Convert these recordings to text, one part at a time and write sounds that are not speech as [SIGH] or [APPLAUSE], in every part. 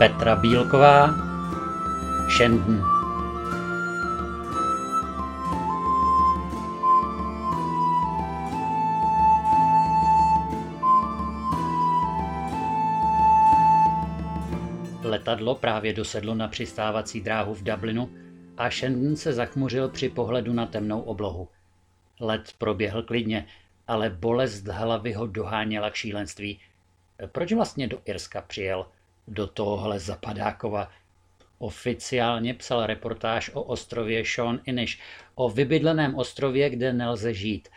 Petra Bílková, Shendon. Letadlo právě dosedlo na přistávací dráhu v Dublinu a Shendon se zachmuřil při pohledu na temnou oblohu. Let proběhl klidně, ale bolest hlavy ho doháněla k šílenství. Proč vlastně do Irska přijel? Do tohohle zapadákova. Oficiálně psal reportáž o ostrově Sean Inish, o vybydleném ostrově, kde nelze žít.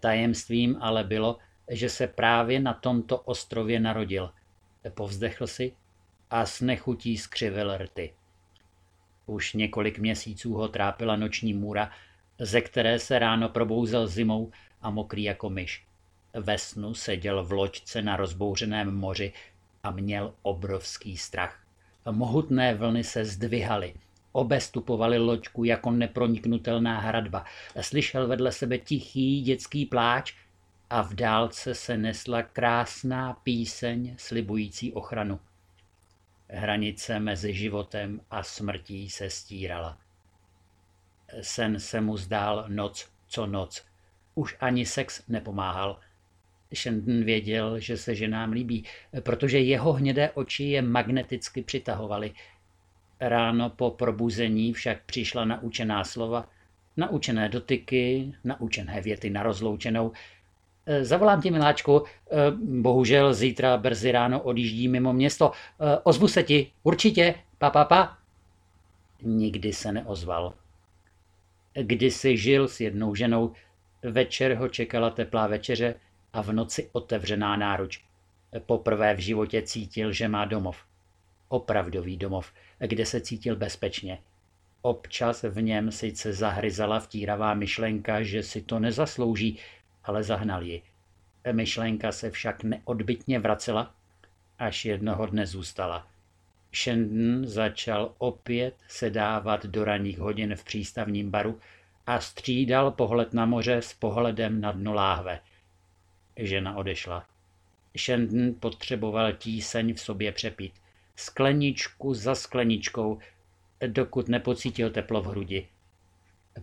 Tajemstvím ale bylo, že se právě na tomto ostrově narodil. Povzdechl si a s nechutí skřivil rty. Už několik měsíců ho trápila noční můra, ze které se ráno probouzel zimou a mokrý jako myš. Ve snu seděl v loďce na rozbouřeném moři a měl obrovský strach. Mohutné vlny se zdvihaly. Obestupovali loďku jako neproniknutelná hradba. Slyšel vedle sebe tichý dětský pláč a v dálce se nesla krásná píseň slibující ochranu. Hranice mezi životem a smrtí se stírala. Sen se mu zdál noc co noc. Už ani sex nepomáhal. Shendon věděl, že se ženám líbí, protože jeho hnědé oči je magneticky přitahovaly. Ráno po probuzení však přišla naučená slova, naučené dotyky, naučené věty na rozloučenou, Eh, zavolám ti, miláčku, eh, bohužel zítra brzy ráno odjíždí mimo město. Eh, ozvu se ti, určitě, pa, pa, pa. Nikdy se neozval. Kdysi žil s jednou ženou, večer ho čekala teplá večeře a v noci otevřená náruč. Poprvé v životě cítil, že má domov. Opravdový domov, kde se cítil bezpečně. Občas v něm sice zahryzala vtíravá myšlenka, že si to nezaslouží, ale zahnal ji. Myšlenka se však neodbitně vracela, až jednoho dne zůstala. Shendon začal opět sedávat do ranních hodin v přístavním baru a střídal pohled na moře s pohledem na dno láhve. Žena odešla. Shendon potřeboval tíseň v sobě přepít. Skleničku za skleničkou, dokud nepocítil teplo v hrudi.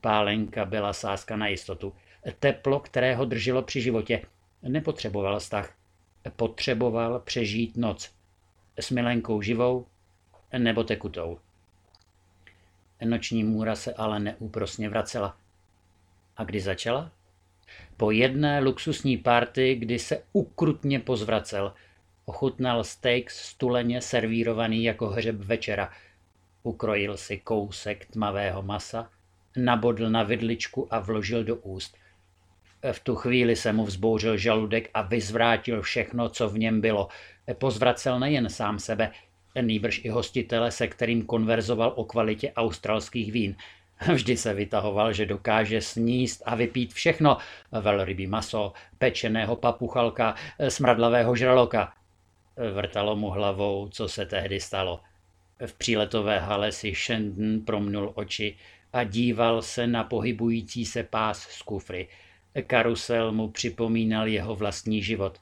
Pálenka byla sáska na jistotu teplo, které ho drželo při životě. Nepotřeboval vztah. Potřeboval přežít noc. S milenkou živou nebo tekutou. Noční můra se ale neúprosně vracela. A kdy začala? Po jedné luxusní party, kdy se ukrutně pozvracel, ochutnal steak stuleně servírovaný jako hřeb večera. Ukrojil si kousek tmavého masa, nabodl na vidličku a vložil do úst. V tu chvíli se mu vzbouřil žaludek a vyzvrátil všechno, co v něm bylo. Pozvracel nejen sám sebe, nýbrž i hostitele, se kterým konverzoval o kvalitě australských vín. [LAUGHS] Vždy se vytahoval, že dokáže sníst a vypít všechno. Velrybí maso, pečeného papuchalka, smradlavého žraloka. Vrtalo mu hlavou, co se tehdy stalo. V příletové hale si Shendon promnul oči a díval se na pohybující se pás z kufry. Karusel mu připomínal jeho vlastní život.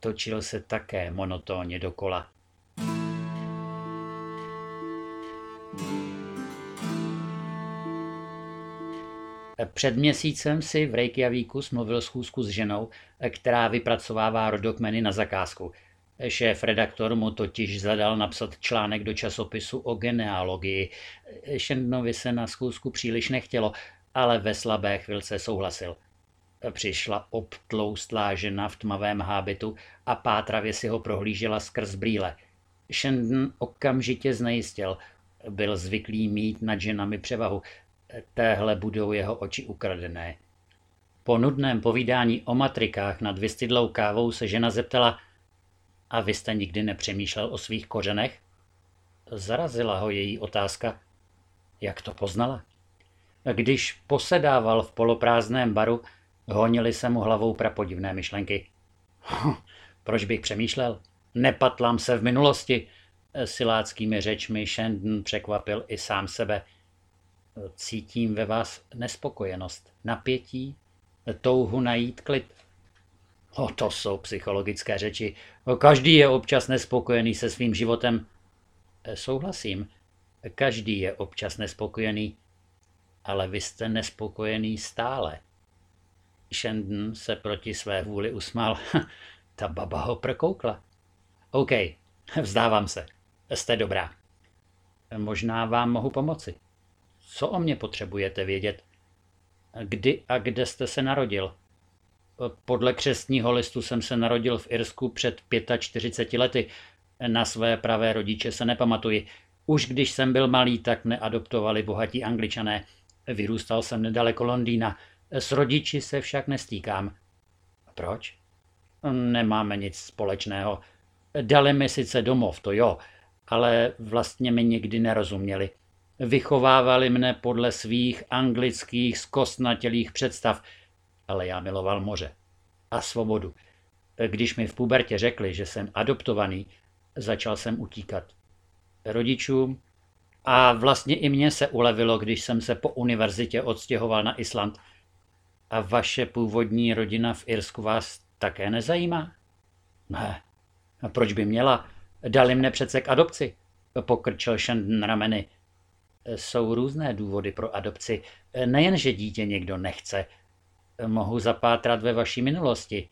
Točil se také monotónně dokola. Před měsícem si v Reykjavíku smluvil schůzku s ženou, která vypracovává rodokmeny na zakázku. Šéf redaktor mu totiž zadal napsat článek do časopisu o genealogii. Šendnovi se na schůzku příliš nechtělo, ale ve slabé chvilce souhlasil. Přišla obtloustlá žena v tmavém hábitu a pátravě si ho prohlížela skrz brýle. Shendon okamžitě znejistil. Byl zvyklý mít nad ženami převahu. Téhle budou jeho oči ukradené. Po nudném povídání o matrikách nad vystydlou kávou se žena zeptala a vy jste nikdy nepřemýšlel o svých kořenech? Zarazila ho její otázka. Jak to poznala? Když posedával v poloprázdném baru, Honili se mu hlavou prapodivné myšlenky. Hm, proč bych přemýšlel? Nepatlám se v minulosti. Siláckými řečmi Shandon překvapil i sám sebe. Cítím ve vás nespokojenost, napětí, touhu najít klid. O, to jsou psychologické řeči. Každý je občas nespokojený se svým životem. Souhlasím, každý je občas nespokojený, ale vy jste nespokojený stále. Shandon se proti své vůli usmál. [LAUGHS] Ta baba ho prokoukla. OK, [LAUGHS] vzdávám se. Jste dobrá. Možná vám mohu pomoci. Co o mě potřebujete vědět? Kdy a kde jste se narodil? Podle křestního listu jsem se narodil v Irsku před 45 lety. Na své pravé rodiče se nepamatuji. Už když jsem byl malý, tak neadoptovali bohatí angličané. Vyrůstal jsem nedaleko Londýna. S rodiči se však nestýkám. Proč? Nemáme nic společného. Dali mi sice domov, to jo, ale vlastně mi nikdy nerozuměli. Vychovávali mne podle svých anglických zkostnatělých představ, ale já miloval moře a svobodu. Když mi v pubertě řekli, že jsem adoptovaný, začal jsem utíkat. Rodičům a vlastně i mně se ulevilo, když jsem se po univerzitě odstěhoval na Island. A vaše původní rodina v Irsku vás také nezajímá? Ne. A proč by měla? Dali mne přece k adopci. Pokrčil Shandon rameny. Jsou různé důvody pro adopci. Nejen, že dítě někdo nechce. Mohu zapátrat ve vaší minulosti.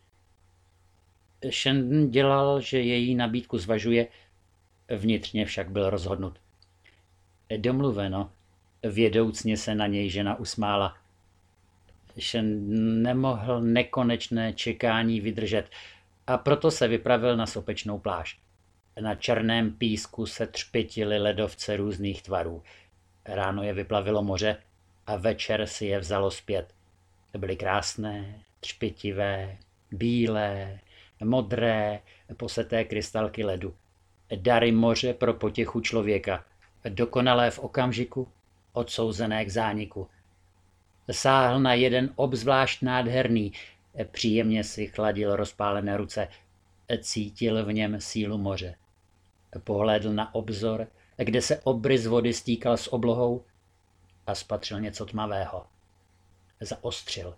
Shandon dělal, že její nabídku zvažuje, vnitřně však byl rozhodnut. Domluveno, vědoucně se na něj žena usmála. Shandon nemohl nekonečné čekání vydržet a proto se vypravil na sopečnou pláž. Na černém písku se třpitily ledovce různých tvarů. Ráno je vyplavilo moře a večer si je vzalo zpět. Byly krásné, třpitivé, bílé, modré, poseté krystalky ledu. Dary moře pro potěchu člověka, dokonalé v okamžiku, odsouzené k zániku. Sáhl na jeden obzvlášť nádherný, příjemně si chladil rozpálené ruce, cítil v něm sílu moře. Pohlédl na obzor, kde se obrys vody stýkal s oblohou a spatřil něco tmavého. Zaostřil.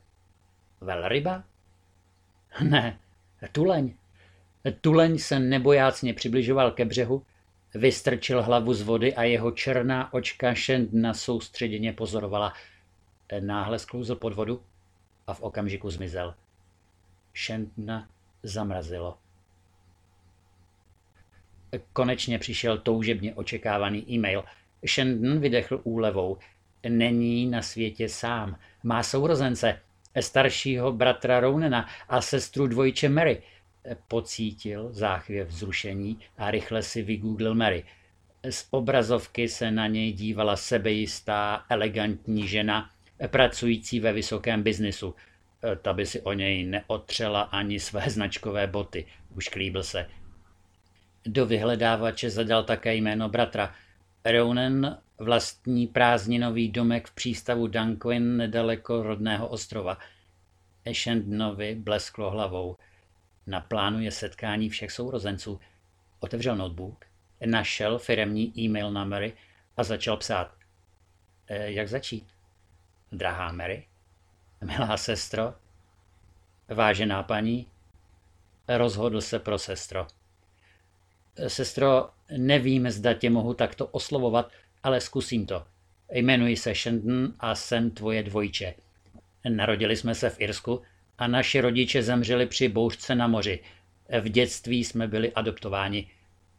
Velryba? Ne, tuleň. Tuleň se nebojácně přibližoval ke břehu, vystrčil hlavu z vody a jeho černá očka Šendna soustředěně pozorovala. Náhle sklouzl pod vodu a v okamžiku zmizel. Šendna zamrazilo. Konečně přišel toužebně očekávaný e-mail. Shandon vydechl úlevou. Není na světě sám. Má sourozence, staršího bratra Rounena a sestru dvojče Mary. Pocítil záchvěv vzrušení a rychle si vygooglil Mary. Z obrazovky se na něj dívala sebejistá, elegantní žena, pracující ve vysokém biznisu. Ta by si o něj neotřela ani své značkové boty. Už klíbil se. Do vyhledávače zadal také jméno bratra. Ronan vlastní prázdninový domek v přístavu Dunquin nedaleko rodného ostrova. Shandonovi blesklo hlavou. Naplánuje setkání všech sourozenců. Otevřel notebook, našel firemní e-mail na Mary a začal psát. E, jak začít? Drahá Mary? Milá sestro? Vážená paní? Rozhodl se pro sestro. Sestro, nevím, zda tě mohu takto oslovovat, ale zkusím to. Jmenuji se Shandon a jsem tvoje dvojče. Narodili jsme se v Irsku a naši rodiče zemřeli při bouřce na moři. V dětství jsme byli adoptováni.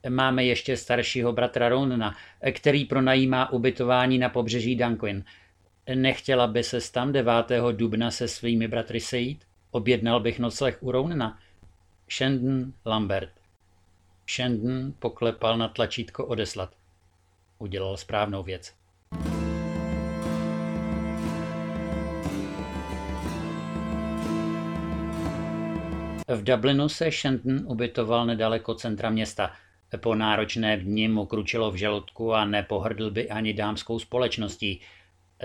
Máme ještě staršího bratra Ronna, který pronajímá ubytování na pobřeží Dunquin. Nechtěla by se tam 9. dubna se svými bratry sejít? Objednal bych nocleh u Ronna. Shandon Lambert Shandon poklepal na tlačítko odeslat. Udělal správnou věc. V Dublinu se Shandon ubytoval nedaleko centra města. Po náročné dni mu kručilo v žaludku a nepohrdl by ani dámskou společností.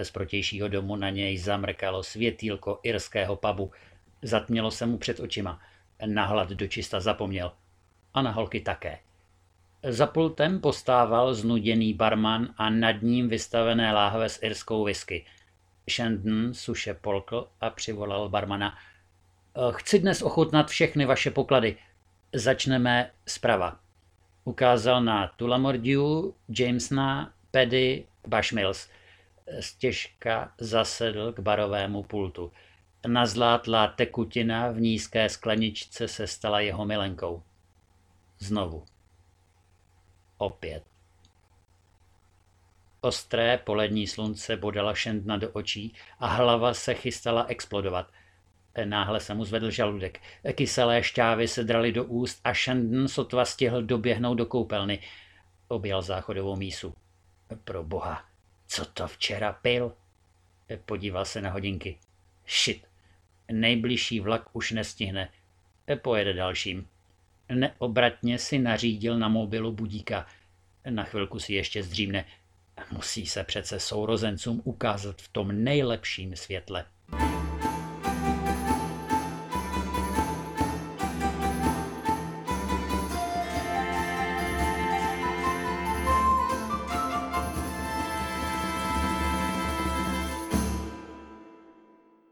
Z protějšího domu na něj zamrkalo světýlko irského pubu. Zatmělo se mu před očima. Na hlad dočista zapomněl – a na holky také. Za pultem postával znuděný barman a nad ním vystavené láhve s irskou whisky. Shandon suše polkl a přivolal barmana. Chci dnes ochutnat všechny vaše poklady. Začneme zprava. Ukázal na Tulamordiu, Jamesona, Paddy, Bashmills. Stěžka zasedl k barovému pultu. Nazlátlá tekutina v nízké skleničce se stala jeho milenkou. Znovu. Opět. Ostré polední slunce bodala Šendna do očí a hlava se chystala explodovat. Náhle se mu zvedl žaludek. Kyselé šťávy se draly do úst a Shendon sotva stihl doběhnout do koupelny. Objel záchodovou mísu. Pro boha, co to včera pil? Podíval se na hodinky. Shit, nejbližší vlak už nestihne. Pojede dalším. Neobratně si nařídil na mobilu budíka. Na chvilku si ještě zdřímne. Musí se přece sourozencům ukázat v tom nejlepším světle.